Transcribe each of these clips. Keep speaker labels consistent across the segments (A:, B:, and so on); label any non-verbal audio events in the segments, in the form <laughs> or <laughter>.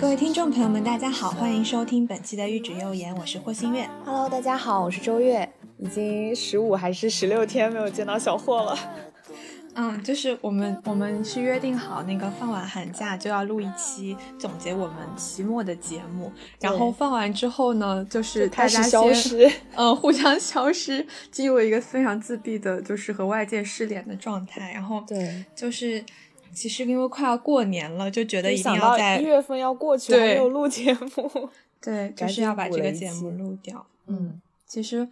A: 各位听众朋友们，大家好，欢迎收听本期的玉指右言，我是霍新月。
B: Hello，大家好，我是周月，已经十五还是十六天没有见到小霍了。
A: 嗯，就是我们我们是约定好那个放完寒假就要录一期总结我们期末的节目，然后放完之后呢，就是大家先
B: 消失，
A: 嗯，互相消失，进入一个非常自闭的，就是和外界失联的状态。然后
B: 对，
A: 就是其实因为快要过年了，就觉得一定
B: 想
A: 要在
B: 一月份要过去了，没有录节目。
A: 对，<laughs> 就是要把这个节目录掉。
B: 嗯，
A: 其实，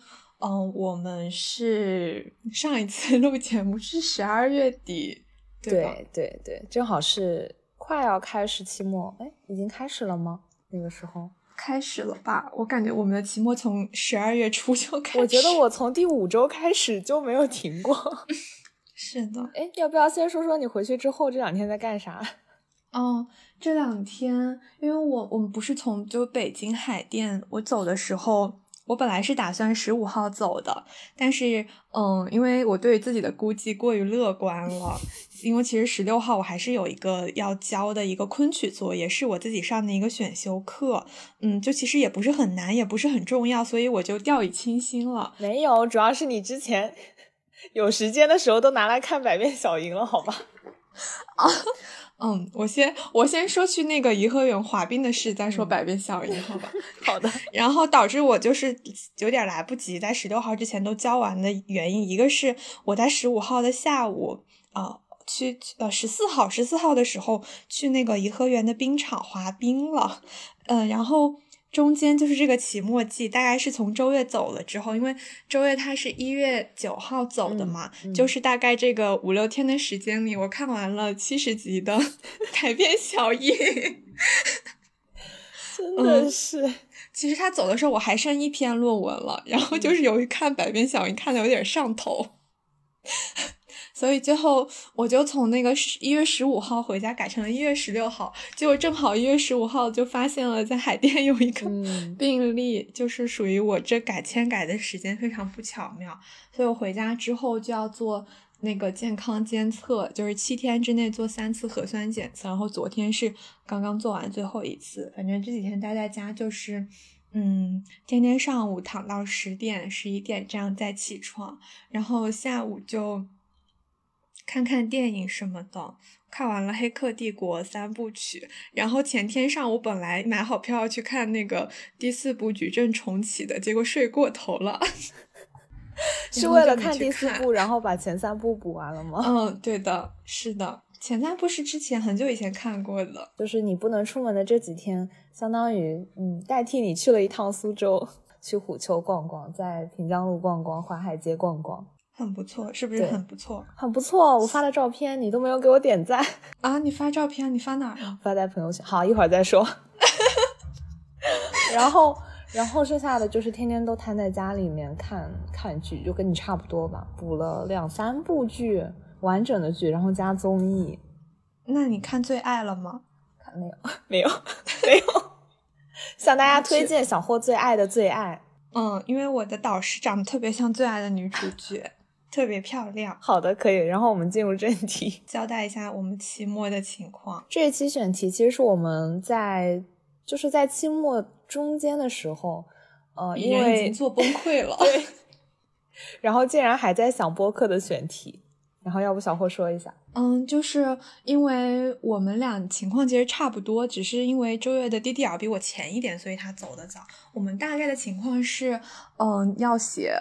A: 嗯，我们是上一次 <laughs> 录节目是十二月底，对？
B: 对对对，正好是快要开始期末，哎，已经开始了吗？那个时候，
A: 开始了吧？我感觉我们的期末从十二月初就开始。
B: 我觉得我从第五周开始就没有停过。<laughs>
A: 是的，
B: 哎，要不要先说说你回去之后这两天在干啥？<laughs>
A: 哦，这两天，因为我我们不是从就北京海淀，我走的时候，我本来是打算十五号走的，但是嗯，因为我对自己的估计过于乐观了，因为其实十六号我还是有一个要交的一个昆曲作业，是我自己上的一个选修课，嗯，就其实也不是很难，也不是很重要，所以我就掉以轻心了。
B: 没有，主要是你之前有时间的时候都拿来看《百变小樱》了，好吧？<laughs> <laughs>
A: 嗯，我先我先说去那个颐和园滑冰的事，再说百变小樱，好吧？<laughs>
B: 好的，
A: 然后导致我就是有点来不及在十六号之前都交完的原因，一个是我在十五号的下午，呃，去呃十四号十四号的时候去那个颐和园的冰场滑冰了，嗯、然后中间就是这个期末季，大概是从周月走了之后，因为周月他是一月九号走的嘛，
B: 嗯
A: 就是大概这个五六天的时间里，我看完了七十集的 <laughs>《百变小樱》。
B: 真的是。
A: 其实他走的时候，我还剩一篇论文了，然后就是由于看《百变小樱》看的有点上头，所以最后我就从那个一月十五号回家改成了一月十六号，结果正好一月十五号就发现了在海淀有一个
B: 嗯
A: 病例，就是属于我这改签改的时间非常不巧妙，所以我回家之后就要做那个健康监测，就是七天之内做三次核酸检测，然后昨天是刚刚做完最后一次，反正这几天待在家就是。嗯，天天上午躺到十点、十一点这样再起床，然后下午就看看电影什么的。看完了《黑客帝国》三部曲，然后前天上午本来买好票要去看那个第四部《矩阵重启》的，结果睡过头了。<laughs>
B: 是为了看第四部，然后把前三部补完了吗？
A: 嗯，对的，是的，前三部是之前很久以前看过的。
B: 就是你不能出门的这几天，相当于嗯代替你去了一趟苏州，去虎丘逛逛，在平江路逛逛，淮海街逛逛，
A: 很不错，是不是很不错
B: 很不错。我发的照片你都没有给我点赞，
A: 啊？你发照片，你发哪儿了？
B: 发在朋友圈。好，一会儿再说。<laughs> 然后，然后剩下的就是天天都瘫在家里面看看剧，就跟你差不多吧，补了两三部剧，完整的剧，然后加综艺。
A: 那你看《最爱》了吗？
B: 看没有？没有，没有。<laughs> 向大家推荐小霍最爱的最爱。
A: 嗯，因为我的导师长得特别像《最爱》的女主角，特别漂亮。
B: 好的，可以。然后我们进入正题。<laughs>
A: 交代一下我们期末的情况。
B: 这一期选题其实是我们在就是在期末中间的时候，呃，因
A: 为已
B: 为
A: 经做崩溃了。<laughs>
B: 对，然后竟然还在想播客的选题。然后要不小霍说一下？
A: 嗯，就是因为我们俩情况其实差不多，只是因为周月的 DDL 比我前一点，所以他走的早。我们大概的情况是，嗯，要写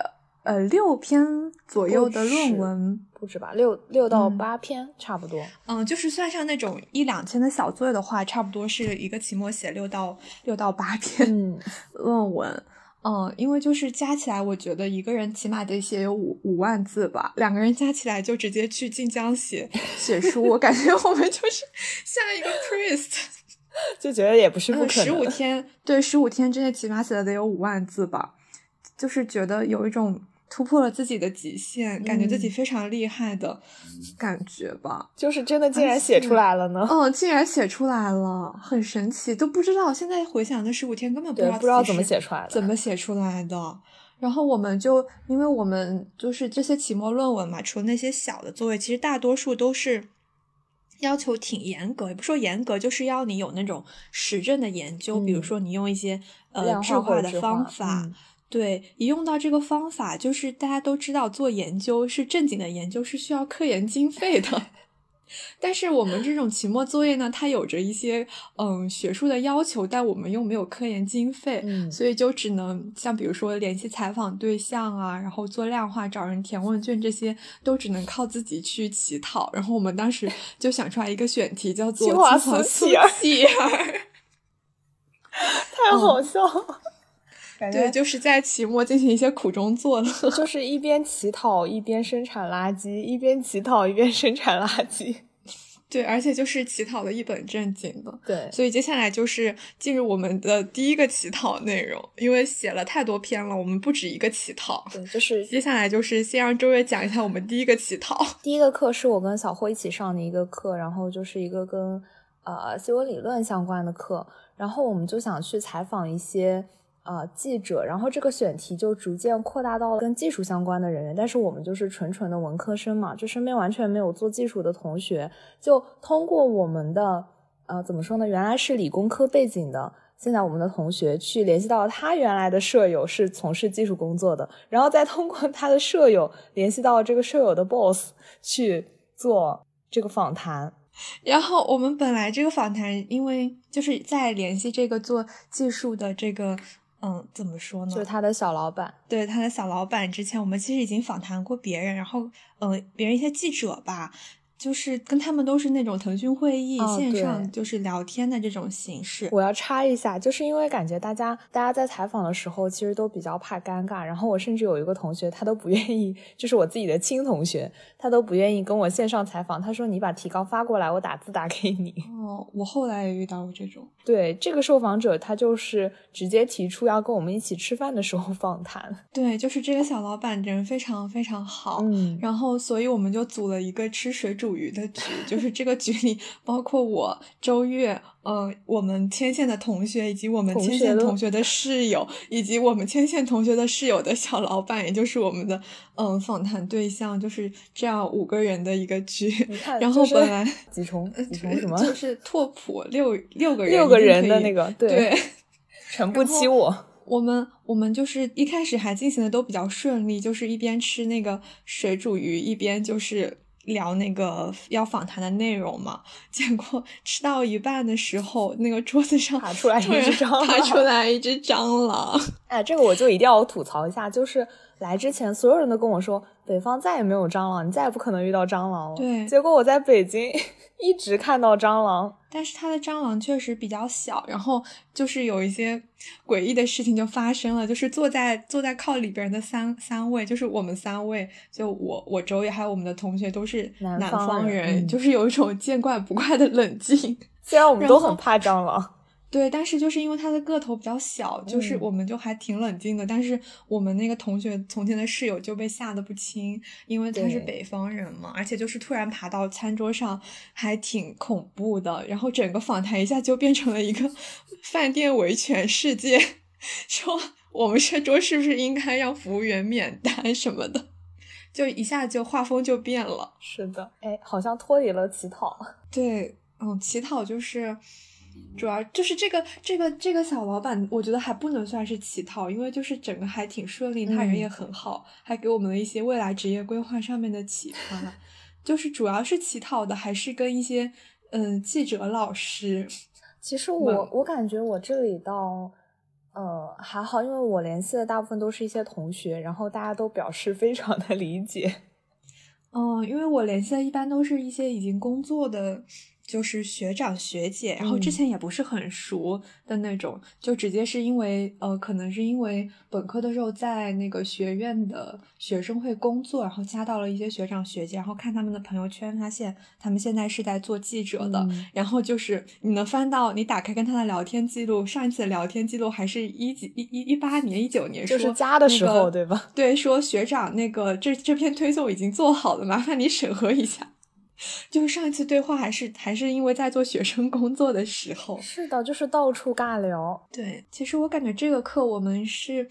A: 呃六篇左右的论文，
B: 不止吧，六六到
A: 嗯
B: 八篇、差不多。
A: 嗯，就是算上那种一两千的小作业的话，差不多是一个期末写六到六到八篇
B: 嗯，<laughs>
A: 论文。嗯，因为就是加起来，我觉得一个人起码得写有五五万字吧，两个人加起来就直接去晋江写写书，我感觉我们就是下一个 priest。<laughs>
B: 就觉得也不是不可能。
A: 十五天，对，十五天之内起码写的得有五万字吧，就是觉得有一种突破了自己的极限，感觉自己
B: 嗯
A: 非常厉害的感觉吧。
B: 就是真的竟然写出来了呢。
A: 嗯，竟然写出来了，很神奇，都不知道。现在回想那十五天根本不知，道
B: 不知道怎么写出来的。
A: 怎么写出来的。然后我们就，因为我们就是这些期末论文嘛，除了那些小的作业，其实大多数都是要求挺严格，也不说严格，就是要你有那种实证的研究，比如
B: 嗯
A: 说你用一些呃
B: 量
A: 质
B: 化
A: 的方法。
B: 嗯
A: 对，一用到这个方法，就是大家都知道，做研究是正经的研究，是需要科研经费的。<laughs> 但是我们这种期末作业呢，它有着一些嗯学术的要求，但我们又没有科研经费，
B: 嗯
A: 所以就只能像比如说联系采访对象啊，然后做量化、找人填问卷这些，都只能靠自己去乞讨。然后我们当时就想出来一个选题，叫做
B: 计划
A: 计划苏
B: 苏乞儿
A: 乞儿。<laughs>
B: 太好笑了，感觉
A: 对，就是在期末进行一些苦中作乐。<laughs>
B: 就是一边乞讨一边生产垃圾，一边乞讨一边生产垃圾。<laughs>
A: 对，而且就是乞讨的一本正经的。
B: 对，
A: 所以接下来就是进入我们的第一个乞讨内容，因为写了太多篇了，我们不止一个乞讨。
B: 对，就是
A: 接下来就是先让周月讲一下我们第一个乞讨。<laughs>
B: 第一个课是我跟小霍一起上的一个课，然后就是一个跟呃新闻理论相关的课，然后我们就想去采访一些呃记者，然后这个选题就逐渐扩大到了跟技术相关的人员，但是我们就是纯纯的文科生嘛，就身边完全没有做技术的同学，就通过我们的呃怎么说呢，原来是理工科背景的。现在我们的同学去联系到他原来的舍友是从事技术工作的，然后再通过他的舍友联系到这个舍友的 boss 去做这个访谈。
A: 然后我们本来这个访谈，因为就是在联系这个做技术的这个，嗯，怎么说呢？
B: 就是他的小老板，
A: 对他的小老板之前，我们其实已经访谈过别人，然后嗯、呃别人一些记者吧，就是跟他们都是那种腾讯会议、
B: 哦
A: 线上就是聊天的这种形式。
B: 我要插一下，就是因为感觉大家大家在采访的时候，其实都比较怕尴尬。然后我甚至有一个同学，他都不愿意，就是我自己的亲同学，他都不愿意跟我线上采访。他说：“你把提纲发过来，我打字打给你。
A: 哦，我后来也遇到过这种。”
B: 对，这个受访者他就是直接提出要跟我们一起吃饭的时候访谈。<laughs>
A: 对，就是这个小老板人非常非常好，
B: 嗯，
A: 然后所以我们就组了一个吃水煮鱼的局，就是这个局里包括我周月，呃，我们牵线的同学，以及我们牵线
B: 同学的
A: 室友，以及我们牵线同学的室友的小老板，也就是我们的嗯访谈对象，就是这样五个人的一个局 <laughs> 然后本来 <laughs>
B: 几重
A: 呃
B: 几重什么
A: 就是拓扑六六个人，
B: 六个人的那个 <laughs> 对
A: 对。
B: 诚不欺我。
A: 我们我们就是一开始还进行的都比较顺利，就是一边吃那个水煮鱼，一边就是聊那个要访谈的内容嘛。结果吃到一半的时候，那个桌子上
B: 爬出来一只蟑螂
A: 爬出来一只蟑螂。
B: 哎，这个我就一定要吐槽一下，就是来之前所有人都跟我说，北方再也没有蟑螂，你再也不可能遇到蟑螂了。
A: 对
B: 结果我在北京 <laughs> 一直看到蟑螂。
A: 但是它的蟑螂确实比较小，然后就是有一些诡异的事情就发生了，就是坐在坐在靠里边的三三位，就是我们三位，就我我周也还有我们的同学都是
B: 南
A: 南
B: 方人
A: 方人，
B: 嗯
A: 就是有一种见怪不怪的冷静。
B: 虽然我们都很怕蟑螂，
A: 对，但是就是因为他的个头比较小，就是
B: 嗯
A: 我们就还挺冷静的。但是我们那个同学从前的室友就被吓得不轻，因为他是北方人嘛，而且就是突然爬到餐桌上，还挺恐怖的。然后整个访谈一下就变成了一个饭店维权事件，<laughs> 说我们这桌是不是应该让服务员免单什么的，就一下就画风就变了。
B: 是的，哎，好像脱离了乞讨。
A: 对，嗯，乞讨就是主要就是这个这个这个小老板，我觉得还不能算是乞讨，因为就是整个还挺顺利，他人也
B: 嗯
A: 很好，还给我们了一些未来职业规划上面的启发。就是主要是乞讨的，还是跟一些嗯记者老师，
B: 其实我我感觉我这里倒呃还好，因为我联系的大部分都是一些同学，然后大家都表示非常的理解。
A: 嗯，因为我联系的一般都是一些已经工作的，就是学长学姐，然后之
B: 嗯
A: 前也不是很熟的那种，就直接是因为呃，可能是因为本科的时候在那个学院的学生会工作，然后加到了一些学长学姐，然后看他们的朋友圈，发现他们现在是在做记者的，
B: 嗯
A: 然后就是你能翻到你打开跟他的聊天记录，上一次的聊天记录还是一几一一一八年一九年，
B: 就是加的时
A: 那个
B: 候对吧？
A: 对，说学长，那个这这篇推送已经做好了，麻烦你审核一下。就是上一次对话还是还是因为在做学生工作的时候，
B: 是的，就是到处尬聊。
A: 对，其实我感觉这个课我们是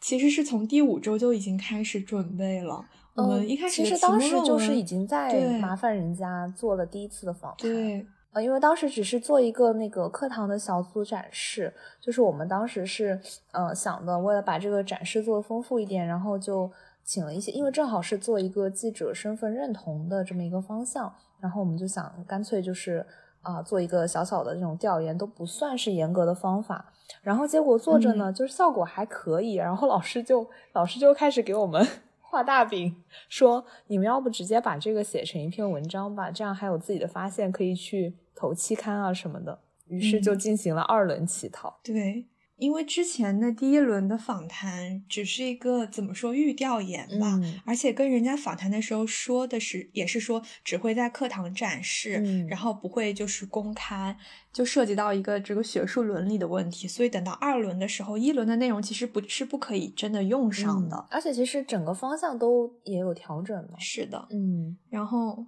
A: 其实是从第五周就已经开始准备了。我们一开始
B: 其实当时就是已经在麻烦人家做了第一次的访谈。
A: 对，
B: 呃，因为当时只是做一个那个课堂的小组展示，就是我们当时是呃想的，为了把这个展示做的丰富一点，然后就请了一些，因为正好是做一个记者身份认同的这么一个方向，然后我们就想干脆就是啊做一个小小的这种调研，都不算是严格的方法。然后结果做着呢，就是效果还可以，然后老师就老师就开始给我们。<laughs> 画大饼，说你们要不直接把这个写成一篇文章吧，这样还有自己的发现可以去投期刊啊什么的。于是就进行了二轮乞讨。
A: 对。因为之前的第一轮的访谈只是一个怎么说预调研吧，而且跟人家访谈的时候说的是，也是说只会在课堂展示，然后不会就是公开，就涉及到一个这个学术伦理的问题，所以等到二轮的时候，一轮的内容其实不是不可以真的用上的，
B: 而且其实整个方向都也有调整
A: 嘛。是的，
B: 嗯，
A: 然后。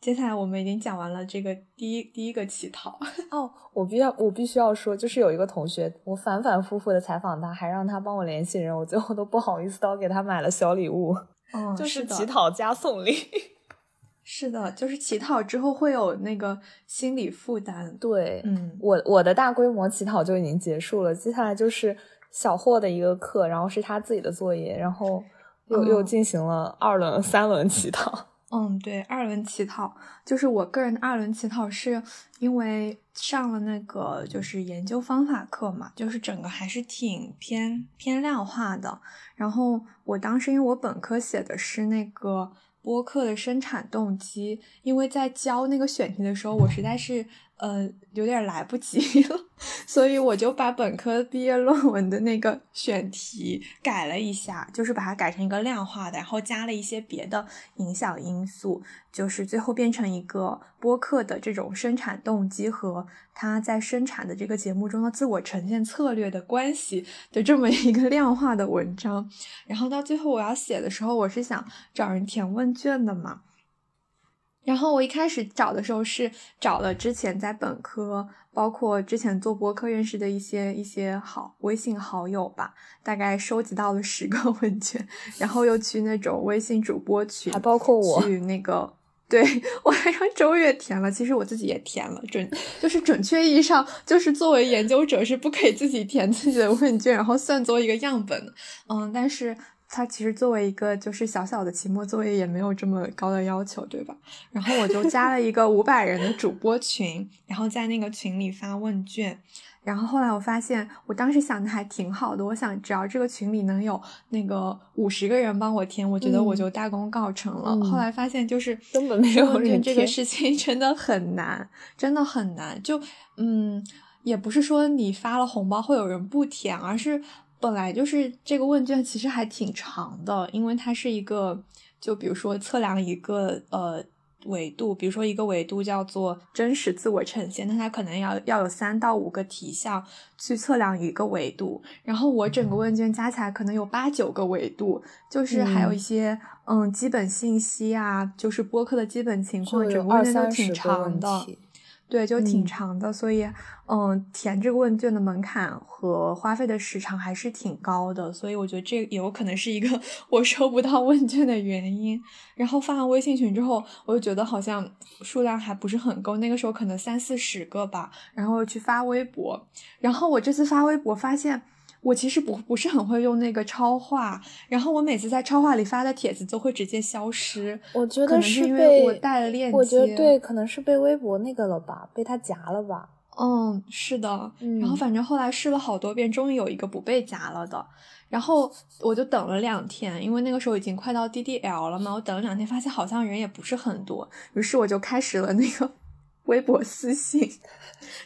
A: 接下来我们已经讲完了这个第一第一个乞讨。<laughs>
B: 哦，我必要我必须要说，就是有一个同学，我反反复复的采访他，还让他帮我联系人，我最后都不好意思，到给他买了小礼物，
A: 哦，<laughs>
B: 就是乞讨加送礼，<laughs>
A: 是的，就是乞讨之后会有那个心理负担，
B: 对，
A: 嗯，
B: 我我的大规模乞讨就已经结束了，接下来就是小霍的一个课，然后是他自己的作业，然后又又进行了二轮、三轮乞讨。
A: 嗯，对，二轮乞讨就是我个人的二轮乞讨，是因为上了那个就是研究方法课嘛，就是整个还是挺偏偏量化的。然后我当时因为我本科写的是那个播客的生产动机，因为在教那个选题的时候，我实在是。呃，有点来不及了，<laughs> 所以我就把本科毕业论文的那个选题改了一下，就是把它改成一个量化的，然后加了一些别的影响因素，就是最后变成一个播客的这种生产动机和它在生产的这个节目中的自我呈现策略的关系的这么一个量化的文章。然后到最后我要写的时候，我是想找人填问卷的嘛。然后我一开始找的时候是找了之前在本科，包括之前做播客认识的一些一些好微信好友吧，大概收集到了十个问卷，然后又去那种微信主播群，
B: 还包括我
A: 去那个，对我还让周月填了，其实我自己也填了，准就是准确意义上就是作为研究者是不可以自己填自己的问卷，然后算作一个样本嗯，但是。它其实作为一个就是小小的期末作业也没有这么高的要求，对吧？然后我就加了一个五百人的主播群，然后在那个群里发问卷。然后后来我发现，我当时想的还挺好的，我想只要这个群里能有那个五十个人帮我填，我觉得我就大功告成了。后来发现就是
B: 根本没有人
A: 这个事情真的很难，真的很难。就嗯，也不是说你发了红包会有人不填，而是。本来就是这个问卷其实还挺长的，因为它是一个，就比如说测量一个呃维度，比如说一个维度叫做真实自我呈现，那它可能要要有三到五个题项去测量一个维度。然后我整个问卷加起来可能有八九个维度，就是还有一些嗯基本信息啊，就是播客的基本情况，整个问卷都挺长的。对，就挺长的，所以，嗯，填这个问卷的门槛和花费的时长还是挺高的，所以我觉得这也有可能是一个 <laughs> 我收不到问卷的原因。然后发完微信群之后，我就觉得好像数量还不是很够，那个时候可能三四十个吧，然后去发微博，然后我这次发微博发现。我其实不不是很会用那个超话，然后我每次在超话里发的帖子都会直接消失。
B: 我觉得
A: 是
B: 因为
A: 我带了链接，
B: 我觉得对，可能是被微博那个了吧，被他夹了吧。
A: 嗯，是的。然后反正后来试了好多遍，终于有一个不被夹了的。然后我就等了两天，因为那个时候已经快到 DDL 了嘛。我等了两天，发现好像人也不是很多，于是我就开始了那个微博私信。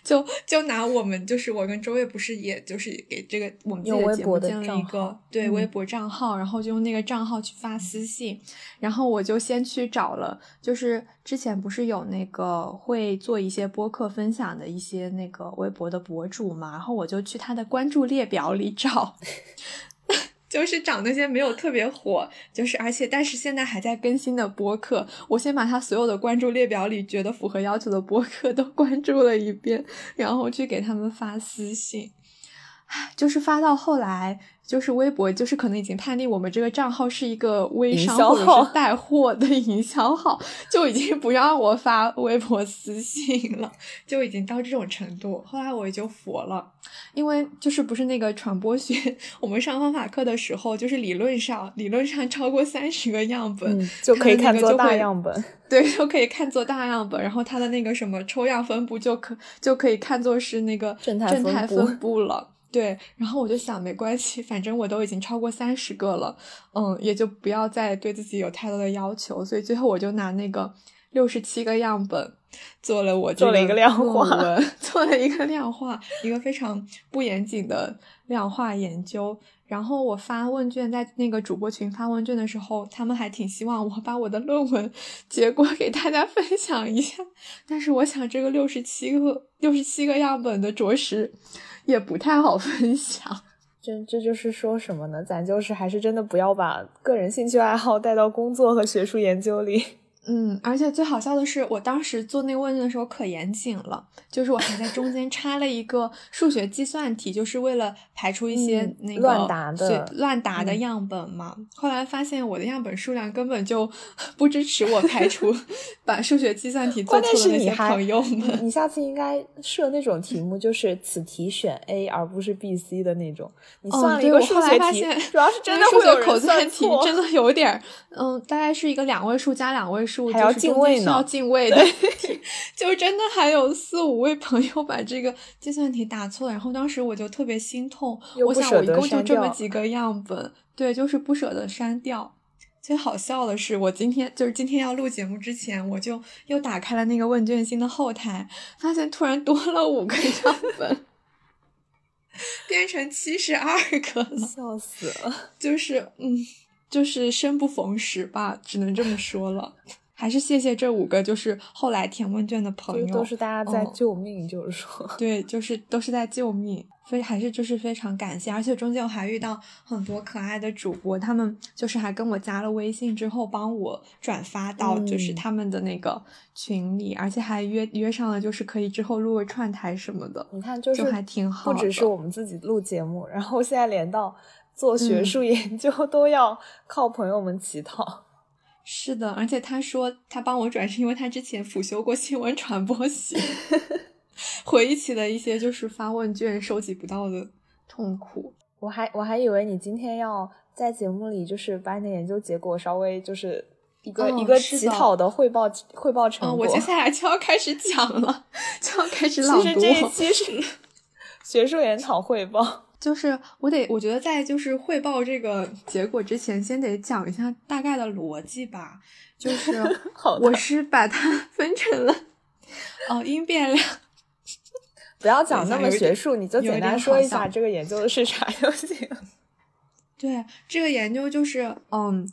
A: 就就拿我们就是我跟周月不是也就是给这个我们自己的节目建了一个对微博账号，然后就用那个账号去发私信，然后我就先去找了，就是之前不是有那个会做一些播客分享的一些那个微博的博主嘛，然后我就去他的关注列表里找。就是找那些没有特别火，就是而且但是现在还在更新的播客，我先把他所有的关注列表里觉得符合要求的播客都 <laughs> 关注了一遍，然后去给他们发私信。就是发到后来，就是微博，就是可能已经判定我们这个账号是一个微商或者是带货的营销号，就已经不让我发微博私信了，<laughs> 就已经到这种程度。后来我也就服了，因为就是不是那个传播学，<laughs> 我们上方法课的时候，就是理论上理论上超过三十个样本
B: 就可以看作大样本，
A: 对，就可以看作大样本，然后它的那个什么抽样分布就可就可以看作是那个正态分布了。对，然后我就想，没关系，反正我都已经超过三十个了，嗯，也就不要再对自己有太多的要求，所以最后我就拿那个六十七个样本做了我
B: 做了一个量化，<laughs>
A: 做了一个量化，一个非常不严谨的量化研究。然后我发问卷，在那个主播群发问卷的时候，他们还挺希望我把我的论文结果给大家分享一下，但是我想这个六十七个六十七个样本的着实。也不太好分享，
B: 这这就是说什么呢？咱就是还是真的不要把个人兴趣爱好带到工作和学术研究里。
A: 嗯，而且最好笑的是，我当时做那个问卷的时候可严谨了，就是我还在中间插了一个数学计算题，就是为了排除一些那个
B: 乱答的
A: 乱答的样本嘛。后来发现我的样本数量根本就 <laughs> 不支持我排除把数学计算题做错的那些朋友们。
B: 你下次应该设那种题目，就是此题选 A 而不是 B、C 的那种。你算了一个数学题，主要是真的会有
A: 口算题，真的有点嗯，大概是一个两位数加两位数。
B: 还要敬畏呢，
A: 要进位 <laughs> 的，就真的还有四五位朋友把这个计算题答错了，然后当时我就特别心痛，我想我一共就这么几个样本，对，就是不舍得删掉。最好笑的是，我今天就是今天要录节目之前，我就又打开了那个问卷星的后台，发现突然多了五个样本，<laughs> 变成七十二个了，<laughs>
B: 笑死了。
A: 就是嗯，就是生不逢时吧，只能这么说了。还是谢谢这五个，就是后来填问卷的朋友，
B: 都是大家在救命，就是说，<laughs>
A: 对，就是都是在救命，所以还是就是非常感谢，而且中间我还遇到很多可爱的主播，他们就是还跟我加了微信之后，帮我转发到就是他们的那个群里，而且还约约上了，就是可以之后录个串台什么的。
B: 你看，就是
A: 还挺好，
B: 不只是我们自己录节目，然后现在连到做学术研究 <laughs> 都要靠朋友们乞讨。
A: 是的，而且他说他帮我转，是因为他之前辅修过新闻传播系，<laughs> 回忆起了一些就是发问卷收集不到的痛苦。
B: 我还我还以为你今天要在节目里就是把你的研究结果稍微就是一个一个乞讨的汇报汇报成
A: 果。我接下来就要开始讲了，就要开始 <laughs> 朗读。
B: 这一期是学术研讨汇报。
A: 就是我得，我觉得在就是汇报这个结果之前，先得讲一下大概的逻辑吧。就 <laughs> 是我是把它 <laughs> 分成了哦因变量，<laughs>
B: 不要讲那么学术，你就简单说一下这个研究的是啥就行。
A: 对，这个研究就是嗯。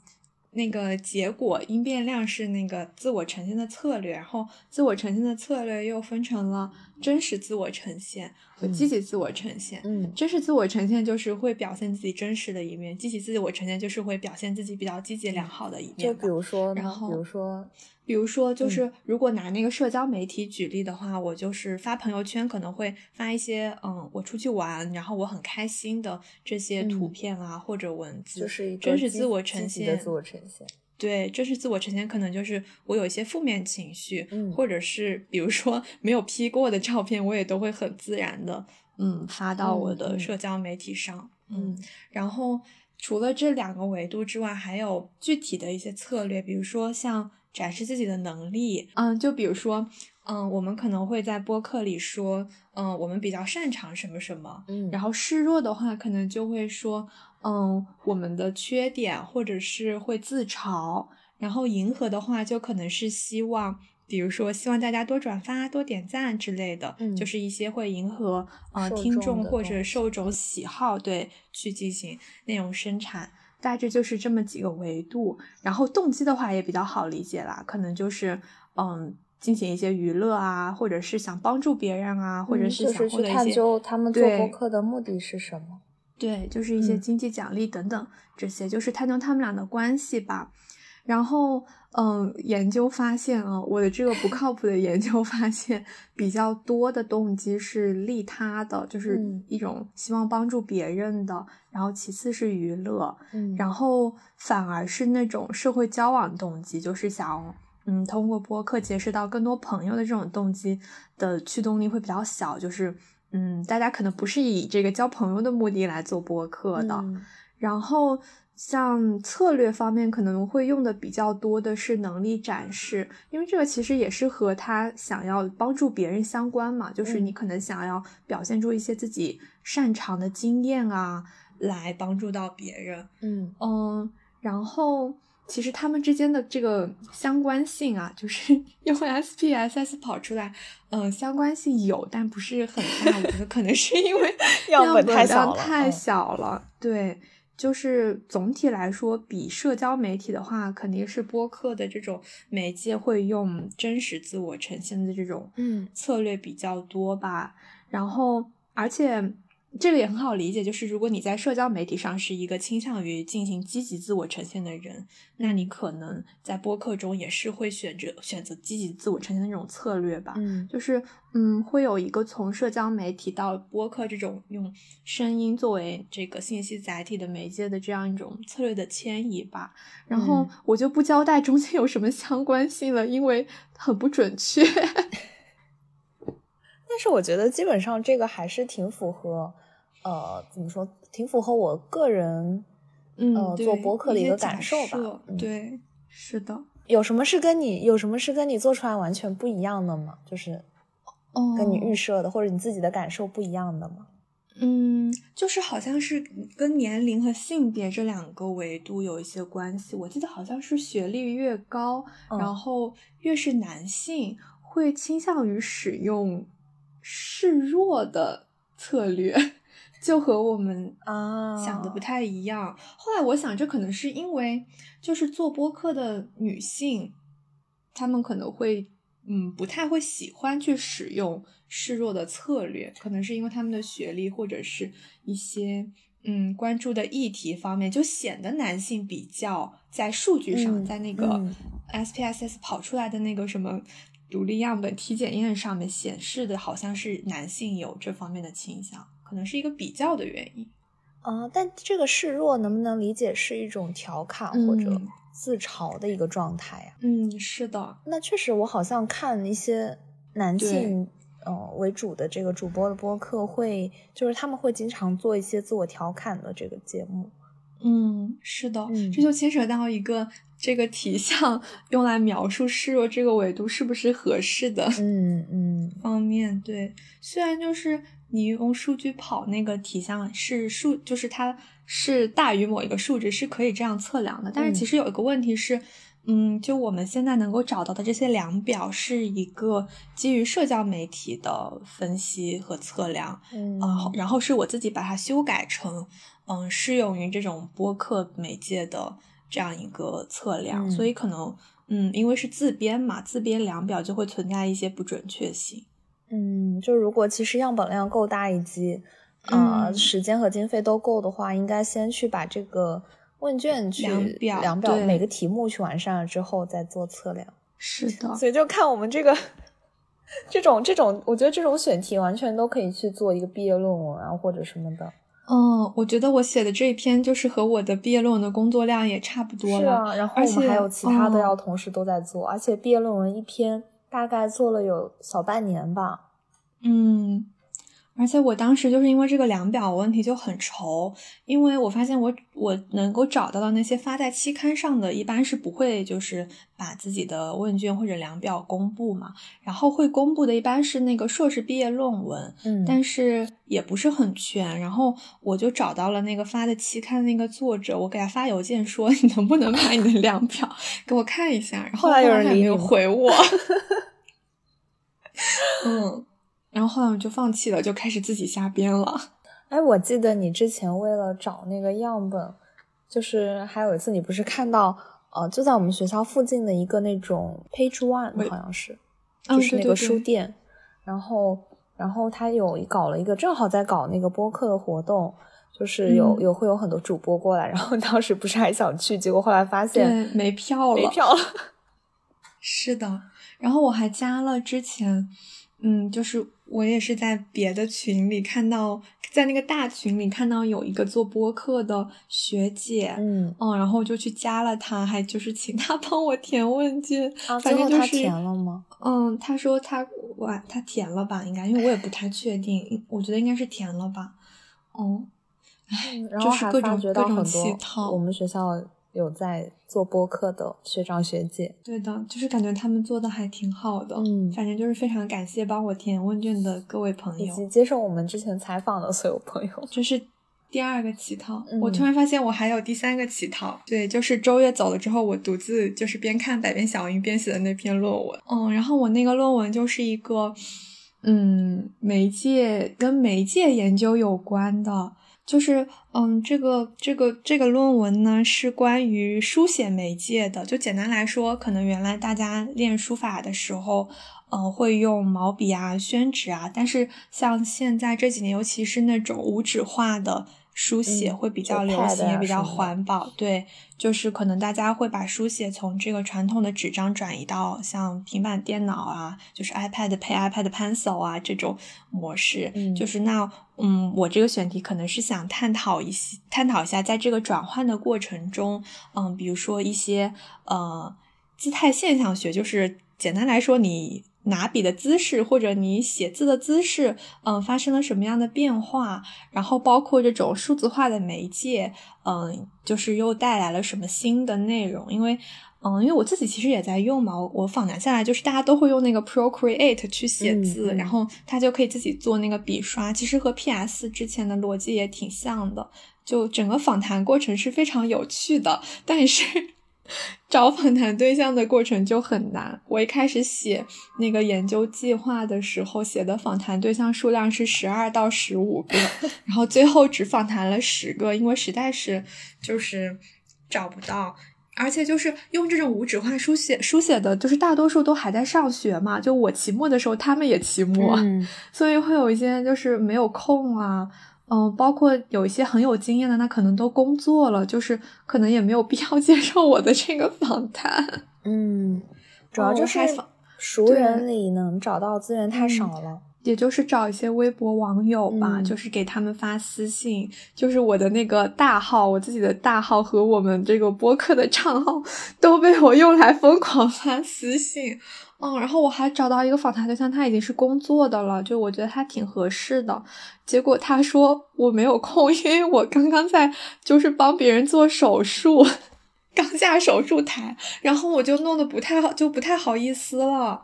A: 那个结果因变量是那个自我呈现的策略，然后自我呈现的策略又分成了真实自我呈现和积极自我呈现。
B: 嗯，
A: 真实自我呈现就是会表现自己真实的一面，积极自我呈现就是会表现自己比较积极良好的一面。
B: 就比如说，
A: 然后
B: 比如说。
A: 比如说，就是如果拿那个社交媒体举例的话，我就是发朋友圈可能会发一些，嗯，我出去玩，然后我很开心的这些图片啊或者文字，
B: 就是
A: 真实自我呈现。
B: 自我呈现。
A: 对，真实自我呈现可能就是我有一些负面情绪，
B: 嗯，
A: 或者是比如说 <laughs> 没有 P 过的照片，我也都会很自然的，嗯，发到我的社交媒体上，嗯，然后除了这两个维度之外，还有具体的一些策略，比如说像。展示自己的能力，嗯，就比如说，嗯，我们可能会在播客里说，嗯，我们比较擅长什么什么，
B: 嗯，
A: 然后示弱的话，可能就会说，嗯，我们的缺点，或者是会自嘲，然后迎合的话，就可能是希望，比如说希望大家多转发、多点赞之类的，
B: 嗯，
A: 就是一些会迎合呃听众或者受众喜好，对，去进行内容生产。大致就是这么几个维度，然后动机的话也比较好理解啦，可能就是嗯，进行一些娱乐啊，或者是想帮助别人啊，或者
B: 是
A: 想获得一些。
B: 探究他们做播客的目的是什么？
A: 对，就是一些经济奖励等等，这些就是探究他们俩的关系吧。然后嗯，研究发现啊，我的这个不靠谱的研究发现，比较多的动机是利他的，就是
B: 嗯。
A: 一种希望帮助别人的，然后其次是娱乐，
B: 嗯。
A: 然后反而是那种社会交往动机，就是想嗯通过播客结识到更多朋友的这种动机的驱动力会比较小，就是嗯大家可能不是以这个交朋友的目的来做播客的，
B: 嗯。
A: 然后像策略方面可能会用的比较多的是能力展示，因为这个其实也是和他想要帮助别人相关嘛，就是
B: 嗯
A: 你可能想要表现出一些自己擅长的经验啊，来帮助到别人。
B: 嗯
A: 嗯，然后其实他们之间的这个相关性啊，就是 <laughs> 用 SPSS 跑出来，嗯，相关性有，但不是很大。我觉得可能是因为 <laughs>
B: 样
A: 样
B: 本太小了
A: 量太
B: 嗯
A: 小了。对，就是总体来说，比社交媒体的话，肯定是播客的这种媒介会用真实自我呈现的这种
B: 嗯
A: 策略比较多吧。然后，而且这个也很好理解，就是如果你在社交媒体上是一个倾向于进行积极自我呈现的人，那你可能在播客中也是会选择选择积极自我呈现的那种策略吧。
B: 嗯
A: 就是嗯，会有一个从社交媒体到播客这种用声音作为这个信息载体的媒介的这样一种策略的迁移吧。然后
B: 嗯
A: 我就不交代中间有什么相关性了，因为很不准确。<laughs>
B: 但是我觉得基本上这个还是挺符合，呃，怎么说，挺符合我个人，
A: 嗯，
B: 呃，做博客的一个感受吧。嗯
A: 对，是的。
B: 有什么是跟你有什么是跟你做出来完全不一样的吗？就是
A: 哦，
B: 跟你预设的、或者你自己的感受不一样的吗？
A: 嗯，就是好像是跟年龄和性别这两个维度有一些关系。我记得好像是学历越高，
B: 嗯
A: 然后越是男性会倾向于使用示弱的策略，就和我们
B: 啊
A: 想的不太一样。后来我想，这可能是因为就是做播客的女性，她们可能会嗯不太会喜欢去使用示弱的策略，可能是因为她们的学历或者是一些嗯关注的议题方面，就显得男性比较在数据上，
B: 嗯
A: 在那个
B: 嗯
A: SPSS 跑出来的那个什么。独立样本体检验上面显示的好像是男性有这方面的倾向，可能是一个比较的原因。
B: 啊，但这个示弱能不能理解是一种调侃或者
A: 嗯
B: 自嘲的一个状态呀、
A: 嗯，是的，
B: 那确实，我好像看一些男性呃为主的这个主播的播客会，就是他们会经常做一些自我调侃的这个节目。
A: 嗯，是的，
B: 嗯。
A: 这就牵扯到一个这个题项 <laughs> 用来描述示弱这个维度是不是合适的
B: 嗯嗯。
A: 方面。对，虽然就是你用数据跑那个题项是数，就是它是大于某一个数值是可以这样测量的，但是
B: 嗯
A: 其实有一个问题是。嗯，就我们现在能够找到的这些量表，是一个基于社交媒体的分析和测量，
B: 嗯
A: 啊，然后是我自己把它修改成，嗯，适用于这种播客媒介的这样一个测量，
B: 嗯
A: 所以可能，嗯，因为是自编嘛，自编量表就会存在一些不准确性。
B: 嗯，就如果其实样本量够大以及呃、
A: 嗯
B: 时间和经费都够的话，应该先去把这个问卷去
A: 量表
B: 量表每个题目去完善了之后再做测量。
A: 是的，
B: 所以就看我们这个 <laughs> 这种这种，我觉得这种选题完全都可以去做一个毕业论文啊，或者什么的。
A: 嗯，我觉得我写的这一篇就是和我的毕业论文的工作量也差不多了。
B: 是啊，然后我们还有其他的
A: 嗯
B: 要同时都在做，而且毕业论文一篇大概做了有小半年吧。
A: 嗯，而且我当时就是因为这个量表问题就很愁，因为我发现我我能够找到的那些发在期刊上的，一般是不会就是把自己的问卷或者量表公布嘛，然后会公布的一般是那个硕士毕业论文，
B: 嗯，
A: 但是也不是很全。然后我就找到了那个发的期刊的那个作者，我给他发邮件说你能不能把你的量表 <laughs> 给我看一下，然后
B: 后来有人
A: 他没有回我。<laughs> 嗯，然后后来我就放弃了，就开始自己瞎编了。
B: 哎，我记得你之前为了找那个样本，就是还有一次你不是看到呃，就在我们学校附近的一个那种 Page One 好像是，
A: 嗯
B: 就是那个
A: 对对对
B: 书店，然后然后他有搞了一个，正好在搞那个播客的活动。就是有、
A: 嗯
B: 有会有很多主播过来，然后当时不是还想去，结果后来发现，
A: 没票了，
B: 没票了。<laughs>
A: 是的，然后我还加了之前，嗯，就是我也是在别的群里看到，在那个大群里看到有一个做播客的学姐，
B: 嗯，
A: 嗯，然后我就去加了她，还就是请她帮我填问卷，
B: 啊，
A: 反正就是
B: 填了吗？
A: 嗯，她说她哇，她填了吧，应该，因为我也不太确定，我觉得应该是填了吧，哦，
B: 嗯然后
A: 就是
B: 还发掘
A: 各种各种
B: 到很多
A: 乞讨
B: 我们学校有在做播客的学长学姐。
A: 对的，就是感觉他们做的还挺好的，
B: 嗯
A: 反正就是非常感谢帮我填问卷的各位朋友。
B: 以及接受我们之前采访的所有朋友。
A: 这是第二个乞讨，
B: 嗯
A: 我突然发现我还有第三个乞讨。对，就是周月走了之后，我独自就是边看《百变小樱》边写的那篇论文。嗯，然后我那个论文就是一个，嗯，媒介跟媒介研究有关的。就是，嗯，这个这个这个论文呢是关于书写媒介的。就简单来说，可能原来大家练书法的时候，嗯，会用毛笔啊、宣纸啊，但是像现在这几年，尤其是那种无纸化的书写
B: 嗯
A: 会比较流行，也比较环保。对，就是可能大家会把书写从这个传统的纸张转移到像平板电脑啊，就是 iPad 配 iPad Pencil 啊这种模式。
B: 嗯
A: 就是那，嗯，我这个选题可能是想探讨一些，探讨一下在这个转换的过程中，嗯，比如说一些呃姿态现象学，就是简单来说，你拿笔的姿势或者你写字的姿势，嗯，发生了什么样的变化，然后包括这种数字化的媒介，嗯，就是又带来了什么新的内容，因为。嗯，因为我自己其实也在用嘛，我我访谈下来就是大家都会用那个 Procreate 去写
B: 嗯
A: 字，
B: 嗯
A: 然后它就可以自己做那个笔刷，其实和 PS 之前的逻辑也挺像的。就整个访谈过程是非常有趣的，但是 <laughs> 找访谈对象的过程就很难。我一开始写那个研究计划的时候，写的访谈对象数量是十二到十五个，<laughs> 然后最后只访谈了十个，因为实在是就是找不到。而且就是用这种无纸化书写书写的，就是大多数都还在上学嘛。就我期末的时候，他们也期末，
B: 嗯 <laughs>
A: 所以会有一些就是没有空啊，嗯、包括有一些很有经验的，那可能都工作了，就是可能也没有必要 <laughs> 接受我的这个访谈。
B: 嗯，主要
A: 哦
B: 就是熟人里能找到资源太
A: 嗯
B: 少了。
A: 也就是找一些微博网友吧，
B: 嗯
A: 就是给他们发私信，就是我的那个大号，我自己的大号和我们这个播客的 <laughs> 账号都被我用来疯狂发私信。嗯，然后我还找到一个访谈对象，他已经是工作的了，就我觉得他挺合适的。结果他说我没有空，因为我刚刚在就是帮别人做手术，刚下手术台，然后我就弄得不太好，就不太好意思了。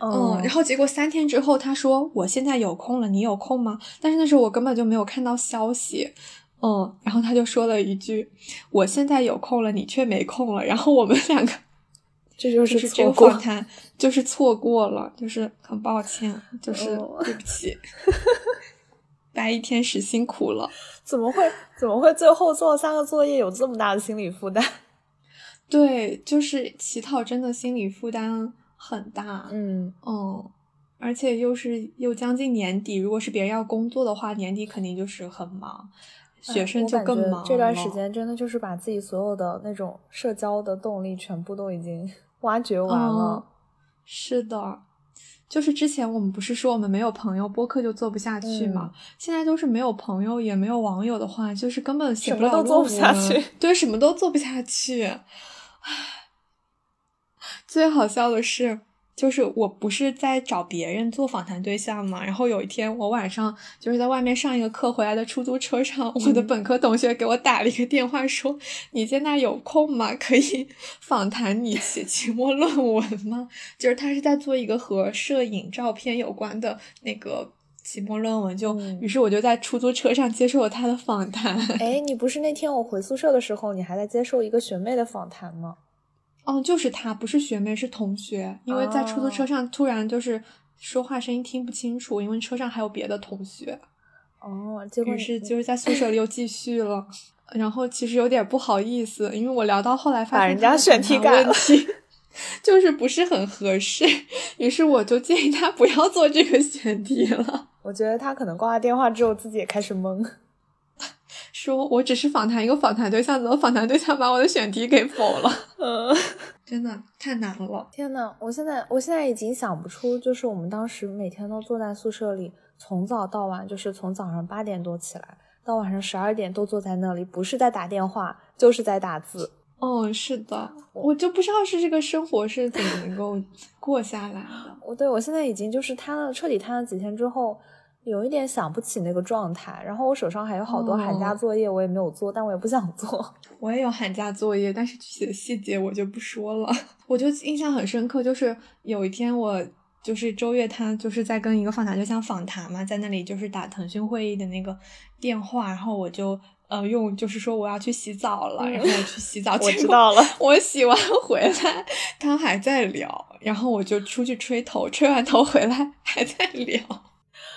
A: 嗯，然后结果三天之后，他说我现在有空了，你有空吗？但是那时候我根本就没有看到消息。嗯，然后他就说了一句：“我现在有空了，你却没空了。”然后我们两个
B: 这就
A: 就是
B: 错过
A: 就是错过了，就是很抱歉，就是
B: 哦
A: 对不起，<laughs> 白衣天使辛苦了。
B: 怎么会怎么会最后做三个作业有这么大的心理负担？<laughs>
A: 对，就是乞讨真的心理负担很大。
B: 嗯，
A: 嗯，而且又是又将近年底，如果是别人要工作的话，年底肯定就是很忙，学
B: 哎
A: 生就更忙
B: 这段时间真的就是把自己所有的那种社交的动力全部都已经挖掘完了。
A: 嗯是的，就是之前我们不是说我们没有朋友，播客就做不下去嘛？
B: 嗯
A: 现在都是没有朋友也没有网友的话，就是根本写
B: 什
A: 不了
B: 么都做不下去，
A: 对，什么都做不下去。唉，最好笑的是。就是我不是在找别人做访谈对象嘛，然后有一天我晚上就是在外面上一个课回来的出租车上，我的
B: 嗯
A: 本科同学给我打了一个电话说：“你现在有空吗？可以访谈你写期末论文吗？”就是他是在做一个和摄影照片有关的那个期末论文，就、
B: 嗯
A: 于是我就在出租车上接受了他的访谈。
B: 哎，你不是那天我回宿舍的时候，你还在接受一个学妹的访谈吗？
A: 哦，就是他，不是学妹，是同学。因为在出租车上突然就是说话声音听不清楚，因为车上还有别的同学。
B: 哦，结果
A: 是就是在宿舍里又继续了。然后其实有点不好意思，因为我聊到后来发现
B: 把人家选题改了
A: 题 <laughs> 就是不是很合适，于是我就建议他不要做这个选题了。
B: 我觉得他可能挂了电话之后自己也开始懵。
A: 说我只是访谈一个访谈对象，怎么访谈对象把我的选题给否了？<laughs>
B: 嗯，<laughs>
A: 真的太难了。
B: 天呐，我现在我现在已经想不出，就是我们当时每天都坐在宿舍里，从早到晚，就是从早上八点多起来，到晚上十二点都坐在那里，不是在打电话，就是在打字。
A: 哦，是的，我就不知道是这个生活是怎么能够过下来的。
B: 我对我现在已经就是瘫了，彻底瘫了几天之后，有一点想不起那个状态。然后我手上还有好多寒假
A: 哦
B: 作业，我也没有做，但我也不想做。<laughs>
A: 我也有寒假作业，但是具体的细节我就不说了。<laughs> 我就印象很深刻，就是有一天我就是周月，他就是在跟一个访谈对象访谈嘛，在那里就是打腾讯会议的那个电话，然后我就呃用就是说我要去洗澡了，然后我去洗澡，<laughs>
B: 我知道了，
A: 我洗完回来，他还在聊，然后我就出去吹头，吹完头回来还在聊。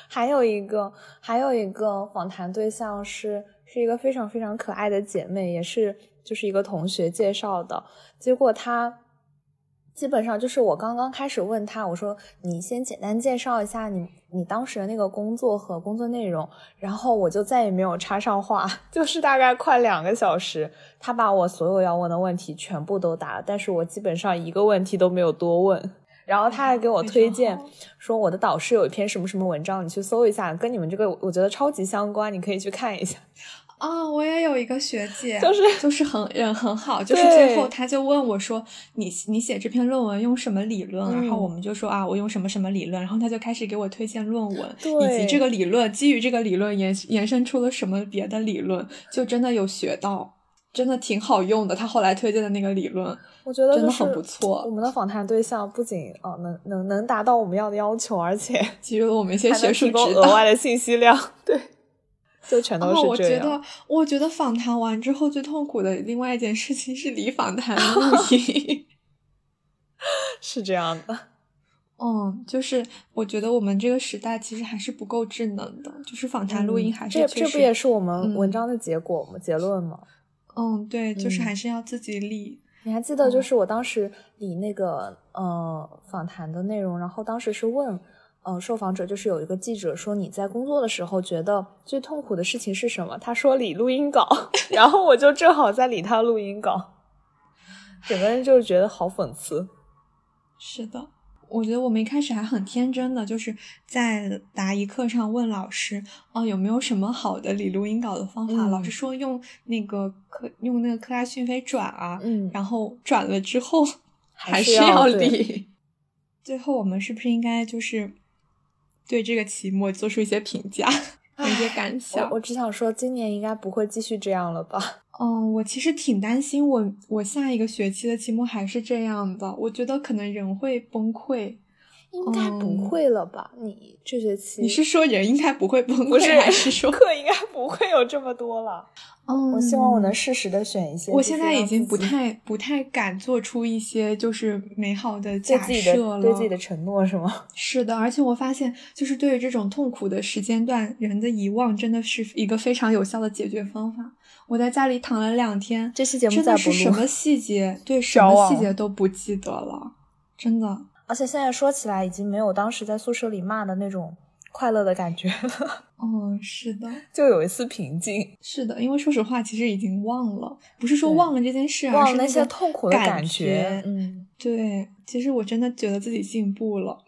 B: 还有一个，还有一个访谈对象是是一个非常非常可爱的姐妹，也是就是一个同学介绍的。结果她基本上就是我刚刚开始问她，我说你先简单介绍一下你你当时的那个工作和工作内容，然后我就再也没有插上话，<laughs> 就是大概快两个小时，她把我所有要问的问题全部都答了，但是我基本上一个问题都没有多问。然后他还给我推荐说，我的导师有一篇什么什么文章，你去搜一下，跟你们这个我觉得超级相关，你可以去看一下。<laughs>
A: 啊、我也有一个学姐，<laughs>
B: 就是
A: 就是很人很好，就是最后他就问我说：“你你写这篇论文用什么理论？”然后
B: 嗯
A: 我们就说啊，我用什么什么理论，然后他就开始给我推荐论文，以及这个理论基于这个理论延延伸出了什么别的理论，就真的有学到，真的挺好用的。他后来推荐的那个理论，
B: 我觉得
A: 真的很不错
B: 我们的访谈对象不仅呃能能能达到我们要的要求，而且
A: 给予了我们一些学术指导。
B: 额外的信息量。对，<laughs> 就全都是这样。
A: 觉得，我觉得访谈完之后最痛苦的另外一件事情是离访谈 <laughs> 录音。<laughs>
B: 是这样的。
A: 嗯，就是我觉得我们这个时代其实还是不够智能的，就是访谈录音还是
B: 嗯这这不也是我们
A: 嗯
B: 文章的结果吗？结论吗？
A: 嗯，对，就是
B: 嗯
A: 还是要自己理。
B: 你还记得，
A: 嗯
B: 就是我当时理那个呃访谈的内容，然后当时是问呃受访者，就是有一个记者说你在工作的时候觉得最痛苦的事情是什么？他说理录音稿，<laughs> 然后我就正好在理他录音稿，整个人就是觉得好讽刺。
A: 是的，我觉得我们一开始还很天真的，就是在答疑课上问老师，啊、有没有什么好的理录音稿的方法？
B: 嗯
A: 老师说用那个克用那个克拉讯飞转啊，
B: 嗯
A: 然后转了之后 <laughs> 还
B: 是
A: 是要理。最后我们是不是应该就是对这个期末做出一些评价，有一些感想
B: 我？我只想说，今年应该不会继续这样了吧？<laughs>
A: 嗯，我其实挺担心我，我下一个学期的期末还是这样的，我觉得可能人会崩溃。
B: 应该不
A: 嗯
B: 会了吧？你这学期
A: 你是说人应该不会崩溃，
B: 不是
A: 还是说？<laughs>
B: 课应该不会有这么多了？
A: 嗯，
B: 我希望我能适时的选一些。
A: 我现在已经不太不太敢做出一些就是美好的假设了。
B: 对自己的承诺是吗？<laughs>
A: 是的，而且我发现，就是对于这种痛苦的时间段，人的遗忘真的是一个非常有效的解决方法。我在家里躺了两天，
B: 这期节目
A: 真的是什么细节，对什 <laughs> 么细节都不记得了，真的。
B: 而且现在说起来，已经没有当时在宿舍里骂的那种快乐的感觉了，<laughs>
A: 哦，是的，
B: 就有一丝平静，
A: 是的，因为说实话，其实已经忘了，不是说忘了这件事，而
B: 忘了那些痛苦的
A: 感
B: 觉。嗯，
A: 对，其实我真的觉得自己进步了。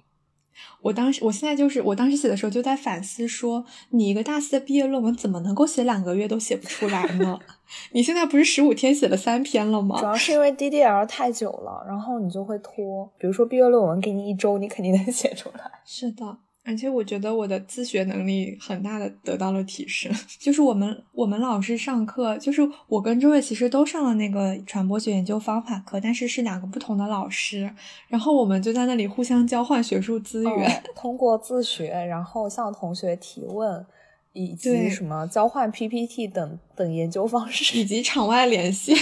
A: 我当时，我现在就是，我当时写的时候就在反思说，你一个大四的毕业论文怎么能够写两个月都写不出来呢？<laughs> 你现在不是十五天写了三篇了吗主？
B: 要是因为 DDL 太久了，然后你就会拖。比如说毕业论文给你一周，你肯定能 <laughs> 写出来。
A: 是的，而且我觉得我的自学能力很大的得到了提升。<laughs> 就是我们我们老师上课，就是我跟周瑞其实都上了那个传播学研究方法课，但是是两个不同的老师，然后我们就在那里互相交换学术资源。
B: 嗯通过自学，然后向同学提问，以及什么交换 PPT 等等研究方式，
A: 以及场外联系，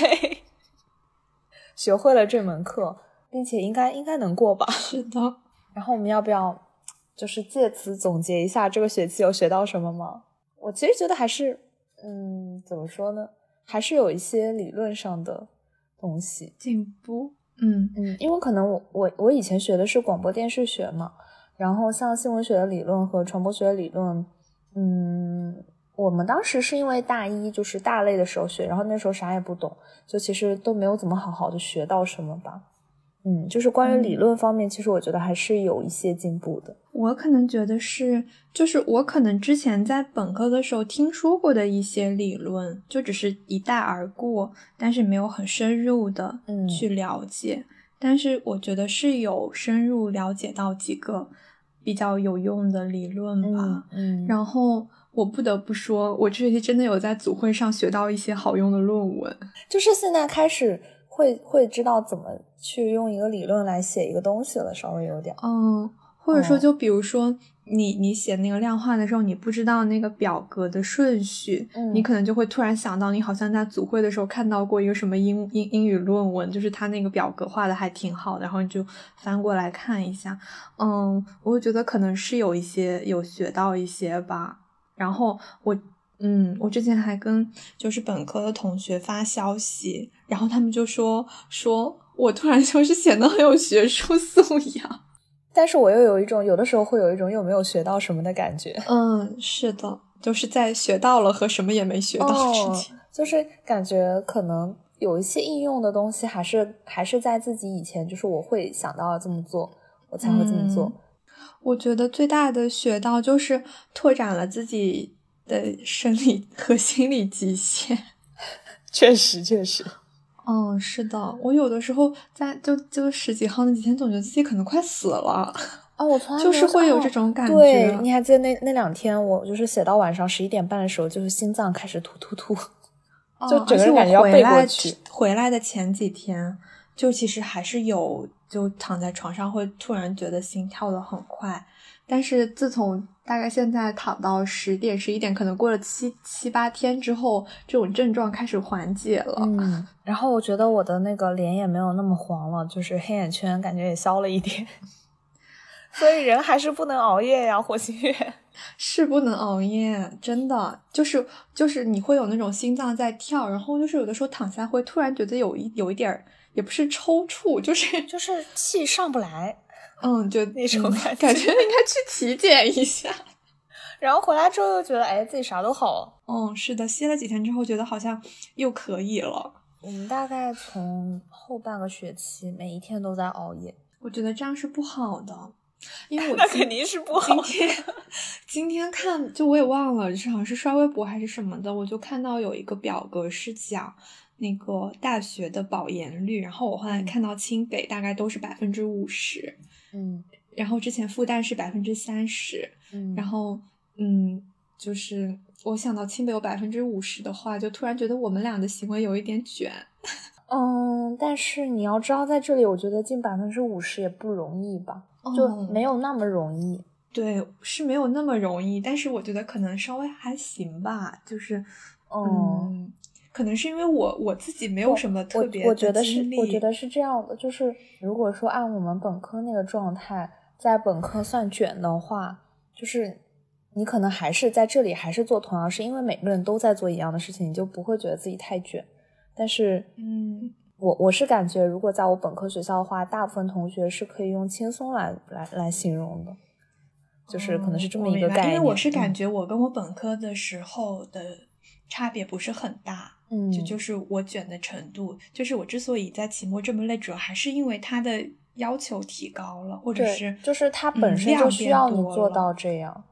A: <laughs>
B: 学会了这门课，并且应该应该能过吧。
A: 是的，
B: 然后我们要不要就是借此总结一下这个学期有学到什么吗？我其实觉得还是，嗯，怎么说呢，还是有一些理论上的东西。
A: 进步，嗯
B: 嗯，因为可能我我我以前学的是广播电视学嘛，然后像新闻学的理论和传播学的理论，嗯，我们当时是因为大一就是大类的时候学，然后那时候啥也不懂，就其实都没有怎么好好的学到什么吧。嗯，就是关于理论方面，其实我觉得还是有一些进步的。
A: 我可能觉得是，就是我可能之前在本科的时候听说过的一些理论，就只是一带而过，但是没有很深入的去了解。但是我觉得是有深入了解到几个比较有用的理论吧。
B: 嗯，
A: 然后我不得不说，我这学期真的有在组会上学到一些好用的论文。
B: 就是现在开始会会知道怎么去用一个理论来写一个东西了，稍微有点。
A: 嗯，或者说，就比如说你你写那个量化的时候，你不知道那个表格的顺序，
B: 嗯
A: 你可能就会突然想到，你好像在组会的时候看到过一个什么英英英语论文，就是他那个表格画的还挺好的，然后你就翻过来看一下。嗯，我觉得可能是有一些有学到一些吧。然后我嗯，我之前还跟就是本科的同学发消息，然后他们就说说我突然就是显得很有学术 <laughs> 素养。
B: 但是我又有一种，有的时候会有一种又没有学到什么的感觉。
A: 嗯，是的，就是在学到了和什么也没学到之间。
B: 哦，就是感觉可能有一些应用的东西，还是还是在自己以前，就是我会想到要这么做，我才会这么做。
A: 嗯我觉得最大的学到就是拓展了自己的生理和心理极限。<laughs>
B: 确实，确实。
A: 嗯，是的，我有的时候在就就十几号那几天，总觉得自己可能快死了。
B: 哦，我从来
A: 就是会有
B: 哦
A: 这种感觉
B: 对，
A: 觉
B: 你还记得那那两天，我就是写到晚上十一点半的时候，就是心脏开始突突突。就
A: 哦
B: 整个感觉要背过
A: 回来
B: 去
A: 回来的前几天，就其实还是有，就躺在床上会突然觉得心跳的很快。但是自从大概现在躺到十点十一点，可能过了七七八天之后，这种症状开始缓解了。
B: 嗯，然后我觉得我的那个脸也没有那么黄了，就是黑眼圈感觉也消了一点。<laughs> 所以人还是不能熬夜呀，火星月。<laughs>
A: 是不能熬夜，真的就是就是你会有那种心脏在跳，然后就是有的时候躺下会突然觉得有一有一点儿，也不是抽搐，就是
B: 就是气上不来，
A: 嗯，就
B: 那种
A: 嗯
B: 感觉
A: 感觉应该去体检一下。<laughs>
B: 然后回来之后又觉得，哎，自己啥都好了。
A: 嗯，是的，歇了几天之后，觉得好像又可以了。
B: 我们大概从后半个学期每一天都在熬夜，
A: 我觉得这样是不好的，因为我
B: 那肯定是不好
A: 今。天今天看，就我也忘了，是好像是刷微博还是什么的，我就看到有一个表格是讲那个大学的保研率，然后我后来
B: 嗯
A: 看到清北大概都是百分之五十，
B: 嗯
A: 然后之前复旦是百分之三十，
B: 嗯
A: 然后嗯，就是我想到清北有百分之五十的话，就突然觉得我们俩的行为有一点卷。<laughs>
B: 嗯，但是你要知道，在这里我觉得进百分之五十也不容易吧，就
A: 嗯
B: 没有那么容易。
A: 对，是没有那么容易，但是我觉得可能稍微还行吧，就是，
B: 嗯，
A: 嗯，可能是因为我我自己没有什么特别
B: 我我觉得是我觉得是这样的，就是如果说按我们本科那个状态，在本科算卷的话，就是你可能还是在这里还是做同样事，因为每个人都在做一样的事情，你就不会觉得自己太卷。但是，
A: 嗯，
B: 我我是感觉，如果在我本科学校的话，大部分同学是可以用轻松来来来形容的，就是可能是这么一个概念。
A: 因为我是感
B: 嗯
A: 觉我跟我本科的时候的差别不是很大，
B: 嗯，
A: 就就是我卷的程度，就是我之所以在期末这么累，主要还是因为它的要求提高了，或者，是
B: 就是它
A: 嗯
B: 本身就需要你做到这样。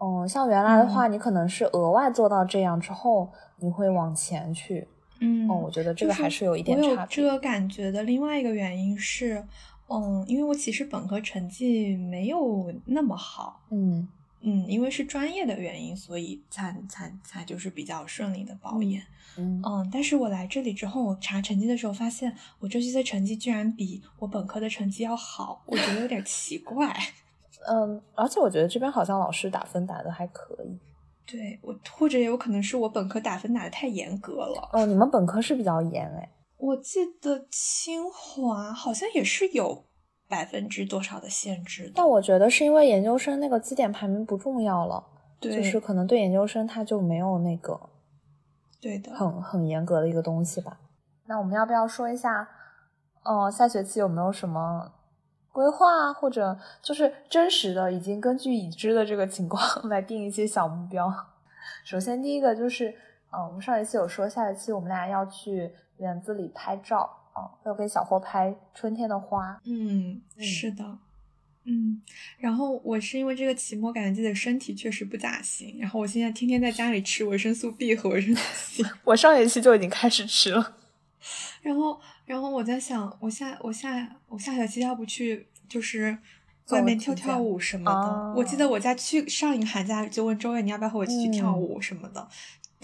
B: 嗯，像原来的话，你可能是额外做到这样之后，你会往前去。
A: 嗯，
B: 哦，我觉得这个还是有一点
A: 我有
B: 差别。
A: 这个感觉的另外一个原因是，嗯，因为我其实本科成绩没有那么好，
B: 嗯
A: 嗯，因为是专业的原因，所以才才才就是比较顺利的保研。
B: 嗯
A: 嗯，但是我来这里之后，我查成绩的时候发现，我这期的成绩居然比我本科的成绩要好，我觉得有点奇怪。<laughs>
B: 嗯，而且我觉得这边好像老师打分打的还可以。
A: 对我，或者也有可能是我本科打分打的太严格了。
B: 哦，你们本科是比较严哎。
A: 我记得清华好像也是有百分之多少的限制的。
B: 但我觉得是因为研究生那个绩点排名不重要了，就是可能对研究生他就没有那个
A: 对的。
B: 很很严格的一个东西吧。那我们要不要说一下，呃，下学期有没有什么规划，或者就是真实的已经根据已知的这个情况 <laughs> 来定一些小目标？首先第一个就是，嗯、我们上一期有说，下学期我们俩要去园子里拍照，啊、要给小霍拍春天的花。
A: 嗯，
B: 嗯
A: 是的，嗯，然后我是因为这个期末，感觉自己的身体确实不咋行，然后我现在天天在家里吃维生素 B 和维生素 C，<laughs>
B: 我上学期就已经开始吃了。
A: 然后，然后我在想，我下我下我下学期要不去就是外面跳跳舞什么的。
B: 哦
A: 我记得我在去上一个寒假就问周月你要不要和我一起去跳
B: 嗯
A: 舞什么的，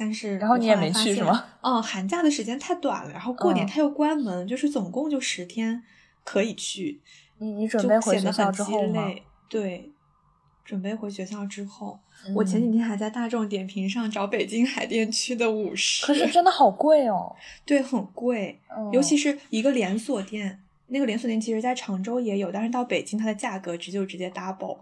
A: 但是
B: 然后你也没去是吗？
A: 嗯，<laughs> 寒假的时间太短了，然后过年
B: 嗯
A: 它又关门，就是总共就十天可以去，
B: 你你准备回学校之后吗？
A: 对，准备回学校之后，我前几
B: 嗯
A: 天还在大众点评上找北京海淀区的舞室，
B: 可是真的好贵哦，
A: 对很贵，
B: 嗯、
A: 尤其是一个连锁店，那个连锁店其实在常州也有，但是到北京它的价格直就直接 double。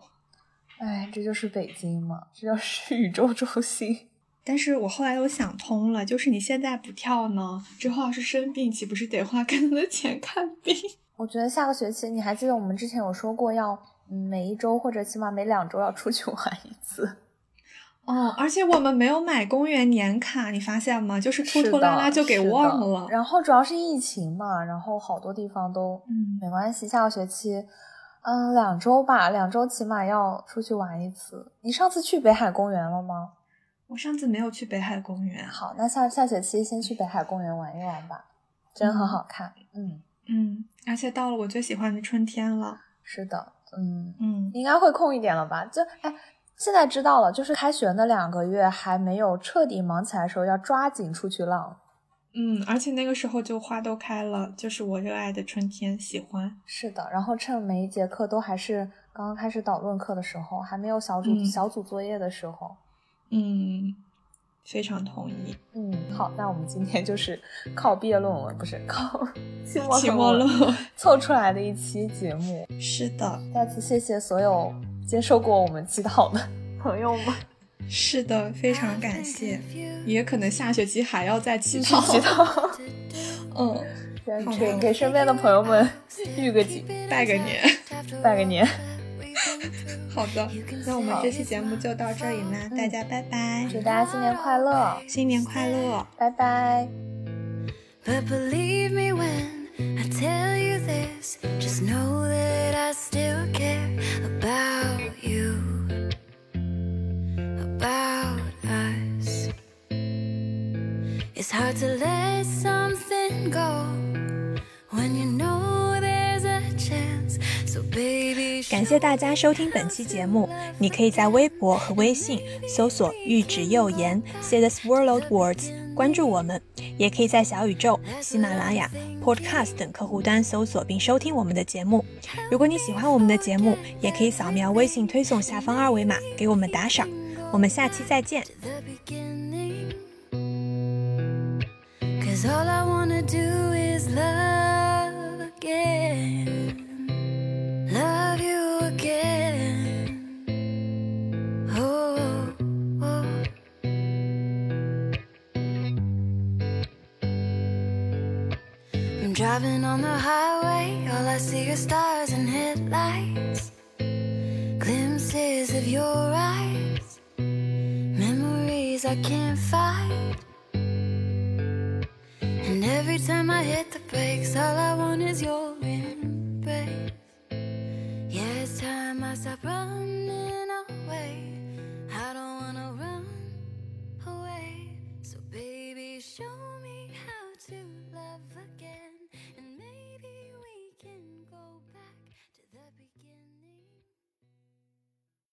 B: 哎，这就是北京嘛，这就是 <laughs> 宇宙中心。
A: 但是我后来又想通了，就是你现在不跳呢，之后要是生病，岂不是得花更多的钱看病？<laughs>
B: 我觉得下个学期，你还记得我们之前有说过要，嗯，每一周或者起码每两周要出去玩一次。
A: 哦，而且我们没有买公园年卡，你发现吗？就是拖拖拉拉就给忘了。
B: 然后主要是疫情嘛，然后好多地方都
A: 嗯
B: 没关系。下个学期，嗯，两周吧，两周起码要出去玩一次。你上次去北海公园了吗？
A: 我上次没有去北海公园。
B: 好，那下下学期先去北海公园玩一玩吧，真很好看。嗯，
A: 嗯，而且到了我最喜欢的春天了。
B: 是的，嗯，
A: 嗯，
B: 应该会空一点了吧？就哎，现在知道了，就是开学那两个月还没有彻底忙起来的时候，要抓紧出去浪。
A: 嗯，而且那个时候就花都开了，就是我热爱的春天，喜欢。
B: 是的，然后趁每一节课都还是刚刚开始导论课的时候，还没有小组、
A: 嗯
B: 小组作业的时候。
A: 嗯，非常同意。
B: 嗯，好，那我们今天就是靠毕业论文，不是靠 <laughs> 期末
A: 期末论文
B: 凑出来的一期节目。
A: 是的，
B: 再次谢谢所有接受过我们祈祷的朋友们，<laughs>
A: 是的，非常感谢。也可能下学期还要再祈
B: 继续
A: 祷。
B: 祈祷，
A: 嗯，<laughs>
B: 给给身边的朋友们预个警，
A: 拜个年。
B: 拜个年。
A: 好的，那我们这期节目就到这里啦，大家拜拜，
B: 祝大家新年快乐，
A: 新年快乐。
B: 拜拜。
C: But believe me when I tell you this, just know that I still care about you, about us. It's hard to let something go
A: 感谢大家收听本期节目，你可以在微博和微信搜索“玉指右言 ”，say the swirled words，关注我们。也可以在小宇宙、喜马拉雅、Podcast 等客户端搜索并收听我们的节目。如果你喜欢我们的节目，也可以扫描微信推送下方二维码给我们打赏。我们下期再见。
C: Driving on the highway, all I see are stars and headlights. Glimpses of your eyes, memories I can't fight. And every time I hit the brakes, all I want is your embrace. Yeah, it's time I stop running away. I don't wanna run away. So, baby, show me how to love again.